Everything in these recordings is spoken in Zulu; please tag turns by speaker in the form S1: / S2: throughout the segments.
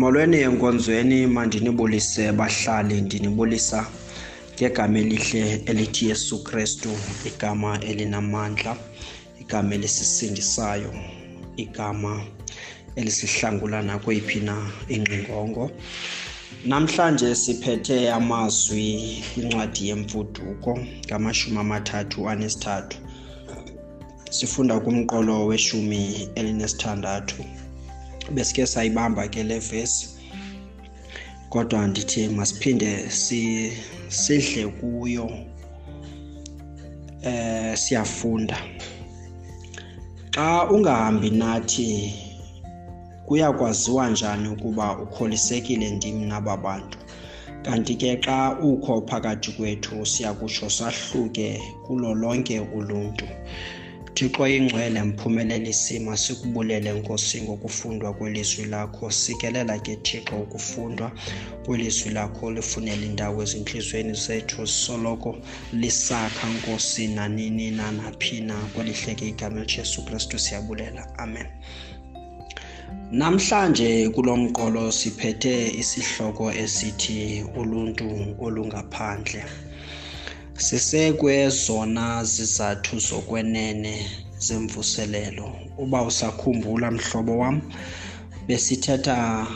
S1: molweni enkonzweni mandinibulise bahlali ndinibulisa ngegama elihle elithi yesu kristu igama elinamandla igama elisisindisayo igama elisihlangula nakweyiphi na ingqingongo. Namhlanje siphethe amazwi kwincwadi yemfuduko ngamashumi amathathu anesithathu. Sifunda kumqolo weshumi elinesithandathu besike sayibamba ke le vesi kodwa ndithi masiphinde si sidle kuyo eh siyafunda. Xa ungahambi nathi kuyakwaziwa njani ukuba ukholisekile ndim naba bantu? Kanti ke xa ukho phakathi kwethu siyakutsho sahluke kulo lonke uluntu. Thixo ingcwele mphumelele isima sikubulele nkosi ngokufundwa kwelizwi lakho. Sikelela ke thixo ukufundwa kwelizwi lakho lifunela indawo ezintliziyweni zethu. Soloko lisakha nkosi nanini nanaphi na kwelihleke igama elijesu kristu siyabulela. Amen. Namhlanje kulo mqolo siphethe isihloko esithi uluntu olungaphandle sisekwezona zizathu zokwenene zemvuselelo. Uba usakhumbula mhlobo wam besithetha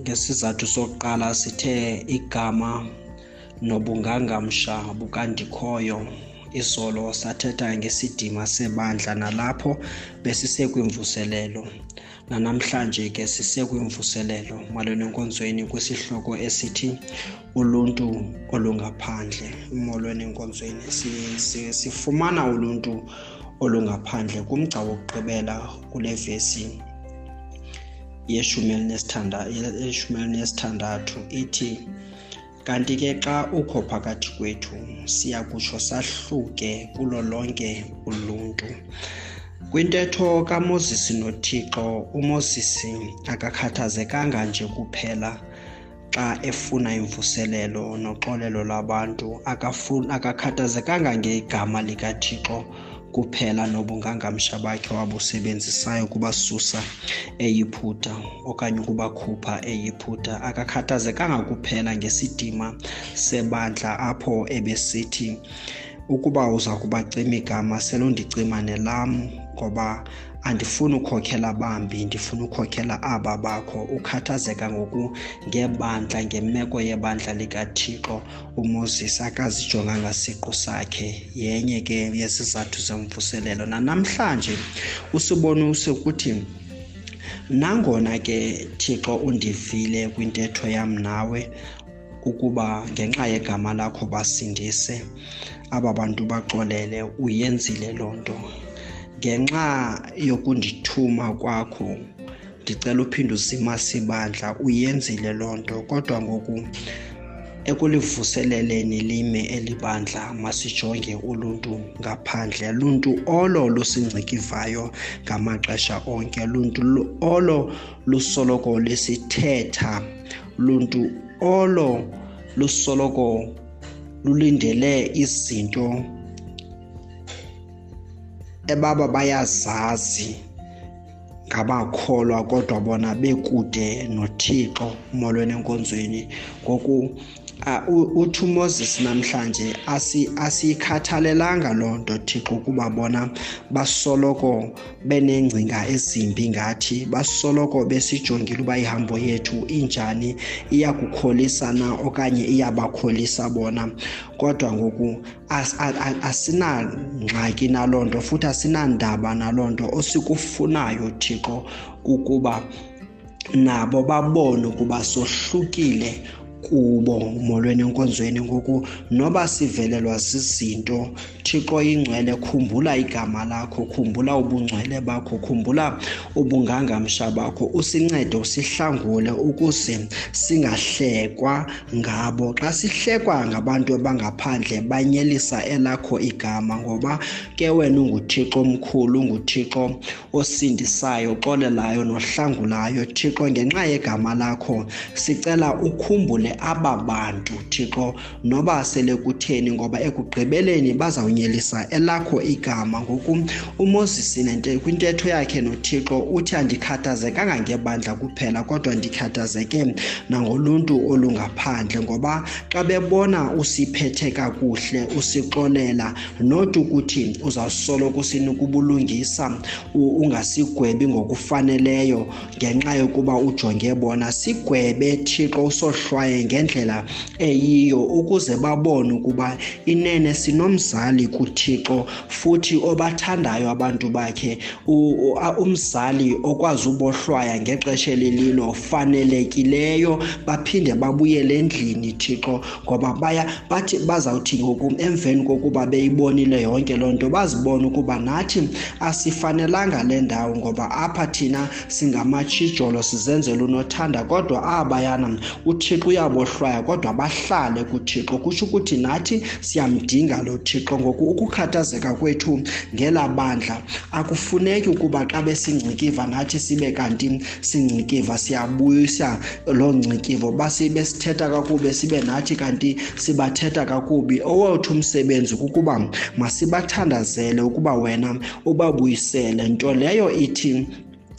S1: ngesizathu sokuqala sithe igama nobungangamsha bukandikhoyo. Izolo sathetha ngesidima sebandla nalapho besisekwimvuselelo. Nanamhlanje ke sisekwimvuselelo malweni enkonzweni kwisihloko esithi uluntu olungaphandle. Molweni enkonzweni sifumana uluntu olungaphandle kumgca wokugqibela kule vesi yeshumi elinesithandathu ithi kanti ke xa ukho phakathi kwethu siya kutsho sahluke kulo lonke uluntu. Kwintetho kamosisi nothixo umosisi akakhathazekanga nje kuphela xa efuna imvuselelo noxolelo lwabantu. Akakhathazekanga ngegama likathixo kuphela nobungangamsha bakhe wabusebenzisayo kubasusa eyiphutha okanye ukubakhupha eyiphutha. Akakhathazekanga kuphela ngesidima sebandla apho ebesithi ukuba uza kubacima igama selondicima nelam ngoba andifuni ukhokhela bambi ndifuna ukhokhela aba bakho. Ukhathazeka ngoku ngebandla ngemeko yebandla likathixo umoses akazijonganga siqu sakhe. Yenye ke yesizathu zemvuselelo nanamhlanje usibonise ukuthi nangona ke thixo undivile kwintetho yam nawe ukuba ngenxa yegama lakho basindise aba bantu baxolele uyenzile loo nto. Ngenxa yokundithuma kwakho ndicela uphinde uzimase ibandla uyenzile loo nto. Kodwa ngoku ekulivuseleleni lime elibandla masijonge uluntu ngaphandle. Luntu olo lusingcikivayo ngamaxesha onke. Luntu olo lusoloko lisithetha. Luntu olo lusoloko lulindele izinto ebaba bayazazi ngabakholwa kodwa bona bekude nothixo molweni enkonzweni. Ngoku uh, uthi umoses namhlanje asiyikhathalelanga asi loo nto thixo ukuba bona basoloko beneengcinga ezimbi ngathi basoloko besijongile uba ihambo yethu injani iyakukholisa na okanye iyabakholisa bona. Kodwa ngoku asinangxaki naloo nto futhi asinandaba naloo nto osikufunayo thixo kukuba nabo babone ukuba sohlukile kubo molweni enkonzweni ngoku noba sivelelwa zizinto thixo ingcwele khumbula igama lakho khumbula ubungcwele bakho khumbula ubungangamsha bakho usincede usihlangule ukuze singahlekwa ngabo. Xa sihlekwa ngabantu abangaphandle banyelisa elakho igama ngoba ke wena unguthixo omkhulu unguthixo osindisayo uxolelayo nohlangulayo. Thixo ngenxa yegama lakho sicela ukhumbule aba bantu thixo. Noba sele kutheni ngoba ekugqibeleni bazawunyelisa elakho igama ngoku. Umoses kwintetho yakhe nothixo uthi andikhathazekanga ngebandla kuphela kodwa ndikhathazeke nangoluntu olungaphandle ngoba xa bebona usiphethe kakuhle usixolela not ukuthi uzawusoloko usinokubulungisa ungasigwebi ngokufaneleyo ngenxa yokuba ujonge bona. Sigwebe thixo usohlwaye ngendlela eyiyo ukuze babone ukuba inene sinomzali kuthixo futhi obathandayo abantu bakhe. Umzali okwazi ubohlwaya ngexesha elililo fanelekileyo baphinde babuyele endlini thixo ngoba baya bathi bazawuthi ngoku emveni kokuba beyibonile yonke loo nto bazibone ukuba nathi asifanelanga le ndawo ngoba apha thina singamatshijolo sizenzela unothanda kodwa abayana uthixo uyabohlwaya kodwa bahlale kuthixo. Kusho ukuthi nathi siyamdinga lo thixo ngoku ukukhathazeka kwethu ngela bandla akufuneki ukuba xa besingcikiva nathi sibe kanti singcikiva siyabuyisa loo ngcikivo. Basibe sithetha kakubi sibe nathi kanti sibathetha kakubi. Owethu umsebenzi kukuba masibathandazele ukuba wena ubabuyisele. Nto leyo ithi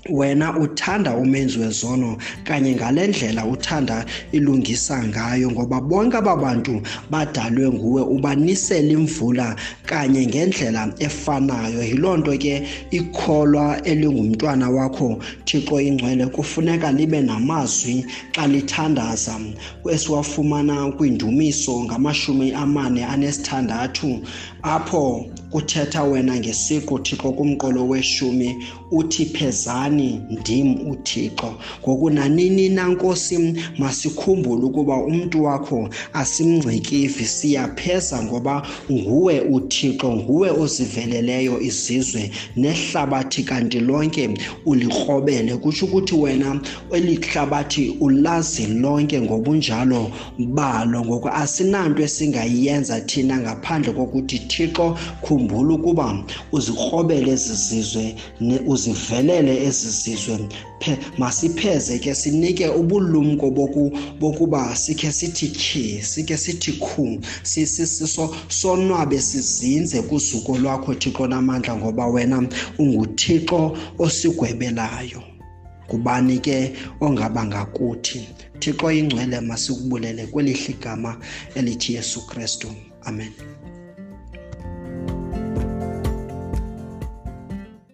S1: wena uthanda umenzi wezono kanye ngale ndlela uthanda ilungisa ngayo ngoba bonke aba bantu badalwe nguwe ubanisela imvula kanye ngendlela efanayo. Yiloo nto ke ikholwa elingumntwana wakho thixo ingcwele kufuneka libe namazwi xa lithandaza. Esiwafumana kwindumiso ngamashumi amane anesithandathu apho kuthetha wena ngesiqu thixo kumqolo weshumi uthi phezani ndim uthixo. Ngoku nanini na nkosi masikhumbule ukuba umntu wakho asimngcikivi siyapheza ngoba nguwe uthixo nguwe oziveleleyo izizwe nehlabathi kanti lonke ulikrobele kutsho ukuthi wena eli hlabathi ulazi lonke ngobunjalo balo ngoku asinanto esingayenza thina ngaphandle kokuthi thixo khumbula ukuba uzikrobele ezi zizwe uzivelele ezi zizwe. Masipheze ke sinike ubulumko bokuba sikhe sithi tyhi sikhe sithi khu sonwabe sizinze kuzuko lwakho thixo namandla ngoba wena unguthixo osigwebelayo. Ngubani ke ongabanga kuthi thixo ingcwele masikubulele kwelihle igama elithi yesu kristu. Amen.